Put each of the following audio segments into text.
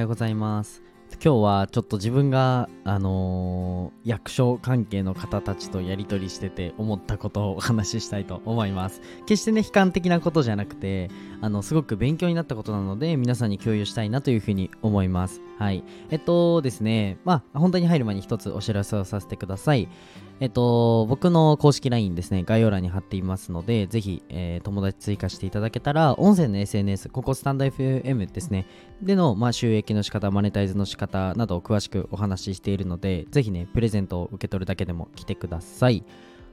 ようございます。今日はちょっと自分があのー、役所関係の方たちとやり取りしてて思ったことをお話ししたいと思います。決してね悲観的なことじゃなくてあのすごく勉強になったことなので皆さんに共有したいなというふうに思います。はい。えっとですねまあ本題に入る前に一つお知らせをさせてください。えっと、僕の公式 LINE ですね、概要欄に貼っていますので、ぜひ、えー、友達追加していただけたら、音声の SNS、ここスタンド FM ですね、での、まあ、収益の仕方、マネタイズの仕方などを詳しくお話ししているので、ぜひね、プレゼントを受け取るだけでも来てください。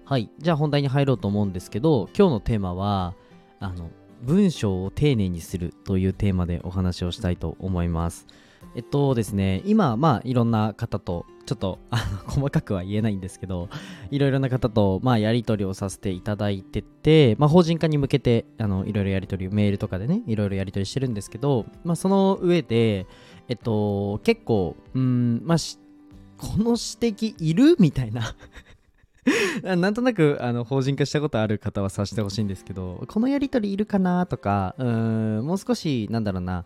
はい、じゃあ本題に入ろうと思うんですけど、今日のテーマは、あの、文章を丁寧にするというテーマでお話をしたいと思います。えっとですね、今、まあ、いろんな方とちょっと あの細かくは言えないんですけどいろいろな方と、まあ、やり取りをさせていただいてて、まあ、法人化に向けてあのいろいろやり取りメールとかでねいろいろやり取りしてるんですけど、まあ、その上で、えっと、結構うんまあこの指摘いる？みたいな。なんとなくあの法人化したことある方は察してほしいんですけどこのやり取りいるかな？とかうんもう少しなんだろうな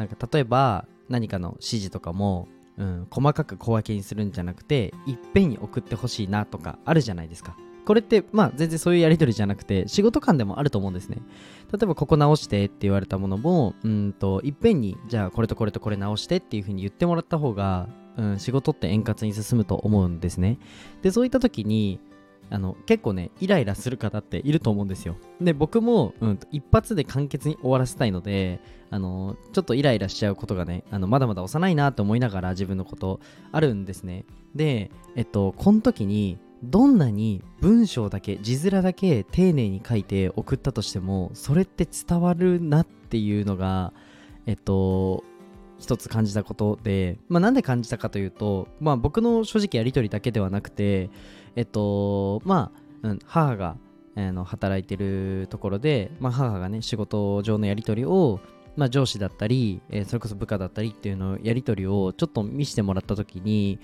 なんか例えば何かの指示とかもうん、細かく小分けにするんじゃなくていっぺんに送ってほしいなとかあるじゃないですか。これってまあ全然そういうやり取りじゃなくて仕事間でもあると思うんですね。例えばここ直してって言われたものもうんといっぺんにじゃあこれとこれとこれ直してっていう風に言ってもらった方が、うん、仕事って円滑に進むと思うんですね。でそういった時にあの結構ねイライラする方っていると思うんですよ。で僕も、うん、一発で簡潔に終わらせたいのであのちょっとイライラしちゃうことがねあのまだまだ幼いなと思いながら自分のことあるんですね。でえっとこの時にどんなに文章だけ字面だけ丁寧に書いて送ったとしてもそれって伝わるなっていうのがえっと一つ感じたことで、まあ、なんで感じたかというと、まあ、僕の正直やり取りだけではなくてえっとまあ、うん、母が、えー、の働いてるところで、まあ、母がね仕事上のやり取りを、まあ、上司だったり、えー、それこそ部下だったりっていうのやり取りをちょっと見せてもらった時に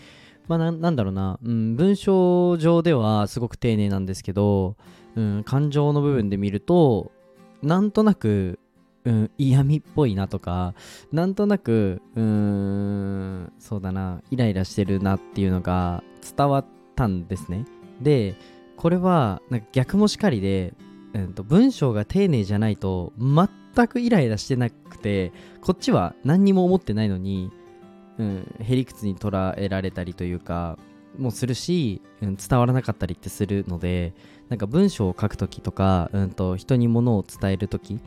まあな、なんだろうな、うん、文章上ではすごく丁寧なんですけど、うん、感情の部分で見るとなんとなく、うん、嫌味っぽいなとかなんとなくうーんそうだなイライラしてるなっていうのが伝わったんですね。で、これはなんか逆もしかりで、えー、と文章が丁寧じゃないと全くイライラしてなくて、こっちは何にも思ってないのに、うん、へりくつに捉えられたりというか、もするし、うん、伝わらなかったりってするので、なんか文章を書くときとか、うんと、人に物を伝えるとき、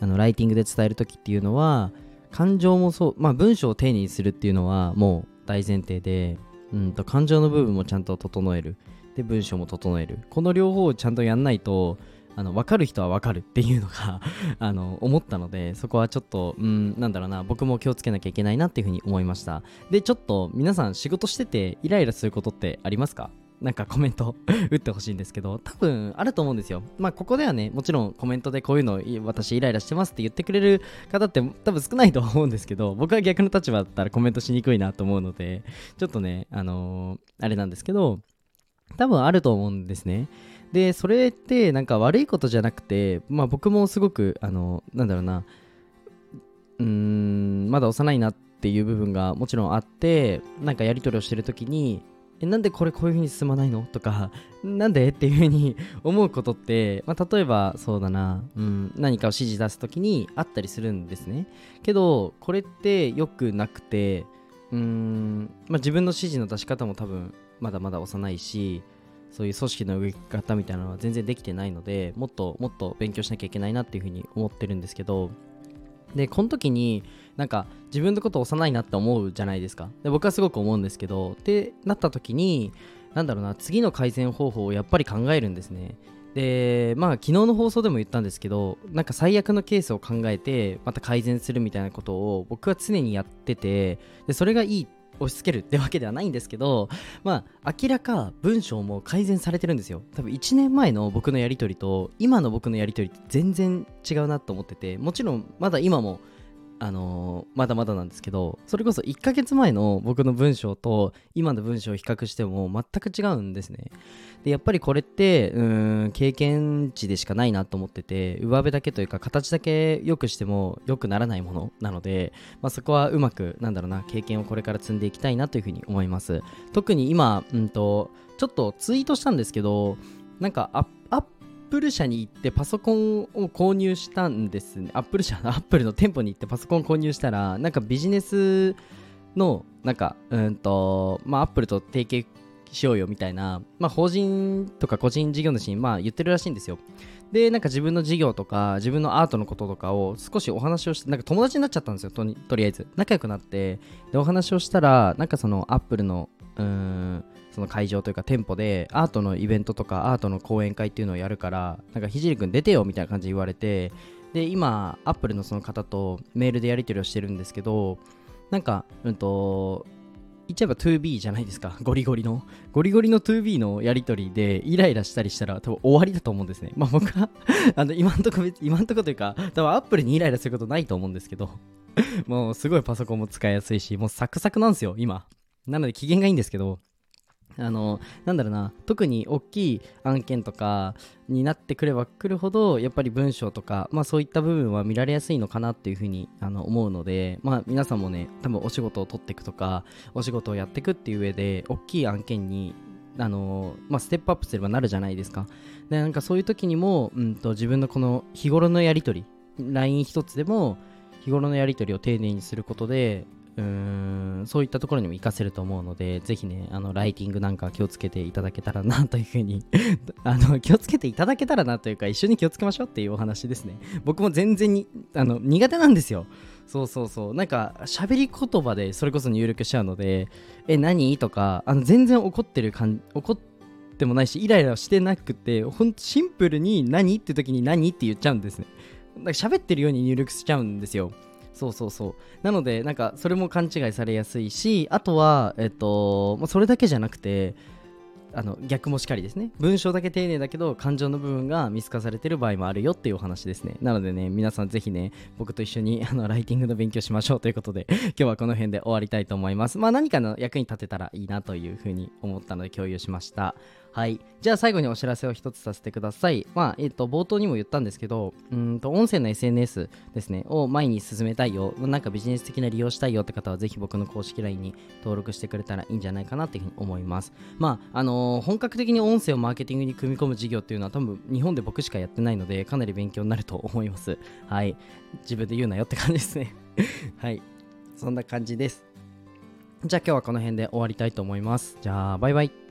あのライティングで伝えるときっていうのは、感情もそう、まあ文章を丁寧にするっていうのはもう大前提で、うんと感情の部分もちゃんと整える。で文章も整える。この両方をちゃんとやんないとあの分かる人は分かるっていうのが あの思ったのでそこはちょっとうんなんだろうな僕も気をつけなきゃいけないなっていうふうに思いました。でちょっと皆さん仕事しててイライラすることってありますか？なんかコメント 打ってほしいんですけど、多分あると思うんですよ。まあ、ここではね、もちろんコメントでこういうの私イライラしてますって言ってくれる方って多分少ないと思うんですけど、僕は逆の立場だったらコメントしにくいなと思うので、ちょっとね、あのー、あれなんですけど、多分あると思うんですね。で、それってなんか悪いことじゃなくて、まあ僕もすごく、あのー、なんだろうな、うーん、まだ幼いなっていう部分がもちろんあって、なんかやり取りをしてるときに、えなんでこれこういう風に進まないの？とかなんで？っていう風に 思うことって、まあ、例えばそうだな、うん、何かを指示出す時にあったりするんですね。けどこれって良くなくてうーん、まあ、自分の指示の出し方も多分まだまだ幼いしそういう組織の動き方みたいなのは全然できてないのでもっともっと勉強しなきゃいけないなっていう風に思ってるんですけどでこの時になんか自分のこと幼いなって思うじゃないですか。で僕はすごく思うんですけどってなった時になんだろうな次の改善方法をやっぱり考えるんですね。でまあ昨日の放送でも言ったんですけどなんか最悪のケースを考えてまた改善するみたいなことを僕は常にやっててでそれがいいっ押し付けるってわけではないんですけど、まあ、明らか文章も改善されてるんですよ。多分1年前の僕のやり取りと、今の僕のやり取りって全然違うなと思ってて、もちろんまだ今もあのーまだまだなんですけどそれこそ1ヶ月前の僕の文章と今の文章を比較しても全く違うんですね。でやっぱりこれってうん経験値でしかないなと思ってて上辺だけというか形だけ良くしても良くならないものなので、まあ、そこはうまくなんだろうな経験をこれから積んでいきたいなというふうに思います。特に今、うんと、ちょっとツイートしたんですけどなんかアアップル社に行ってパソコンを購入したんですね。アップル社、の アップルの店舗に行ってパソコン購入したら、なんかビジネスの、なんか、うんと、まあ、アップルと提携しようよみたいな、まあ、法人とか個人事業主に、まあ、言ってるらしいんですよ。で、なんか自分の事業とか、自分のアートのこととかを少しお話をして、なんか友達になっちゃったんですよ、ととりあえず。仲良くなって、で、お話をしたら、なんかそのアップルの、うーん、その会場というか店舗でアートのイベントとかアートの講演会っていうのをやるからなんかひじりくん出てよみたいな感じで言われてで今アップルのその方とメールでやり取りをしてるんですけどなんかうんと言っちゃえば 2B じゃないですかゴリゴリの。ゴリゴリの 2B のやり取りでイライラしたりしたら多分終わりだと思うんですね。まあ僕はあの今んとこ今んとこというか多分アップルにイライラすることないと思うんですけどもうすごいパソコンも使いやすいしもうサクサクなんですよ今。なので機嫌がいいんですけどあのなんだろうな。特に大きい案件とかになってくればくるほどやっぱり文章とか、まあ、そういった部分は見られやすいのかなっていうふうにあの思うので、まあ、皆さんもね多分お仕事を取っていくとかお仕事をやっていくっていう上で大きい案件にあのまあ、ステップアップすればなるじゃないですか。でなんかそういう時にも、うんと、自分のこの日頃のやり取り LINE 一つでも日頃のやり取りを丁寧にすることでうーんそういったところにも活かせると思うので、ぜひね、あの、ライティングなんか気をつけていただけたらなというふうに あの、気をつけていただけたらなというか、一緒に気をつけましょうっていうお話ですね。僕も全然に、あの、苦手なんですよ。そうそうそう。なんか、喋り言葉でそれこそ入力しちゃうので、え、何？とか、あの、全然怒ってる感じ、怒ってもないし、イライラしてなくて、ほんとシンプルに何？って時に何？って言っちゃうんですね。なんか喋ってるように入力しちゃうんですよ。そうそうそう。なのでなんかそれも勘違いされやすいしあとはえっと、まあ、それだけじゃなくてあの逆もしかりですね。文章だけ丁寧だけど感情の部分が見透かされてる場合もあるよっていうお話ですね。なのでね皆さんぜひね僕と一緒にあのライティングの勉強しましょうということで 今日はこの辺で終わりたいと思います。まあ何かの役に立てたらいいなというふうに思ったので共有しました。はい。じゃあ最後にお知らせを一つさせてください。まあ、えっ、ー、と、冒頭にも言ったんですけど、うんと、音声の SNS ですね、を前に進めたいよ、なんかビジネス的な利用したいよって方は、ぜひ僕の公式 LINE に登録してくれたらいいんじゃないかなっていうふうに思います。まあ、あのー、本格的に音声をマーケティングに組み込む事業っていうのは多分日本で僕しかやってないので、かなり勉強になると思います。はい。自分で言うなよって感じですね。はい。そんな感じです。じゃあ今日はこの辺で終わりたいと思います。じゃあ、バイバイ。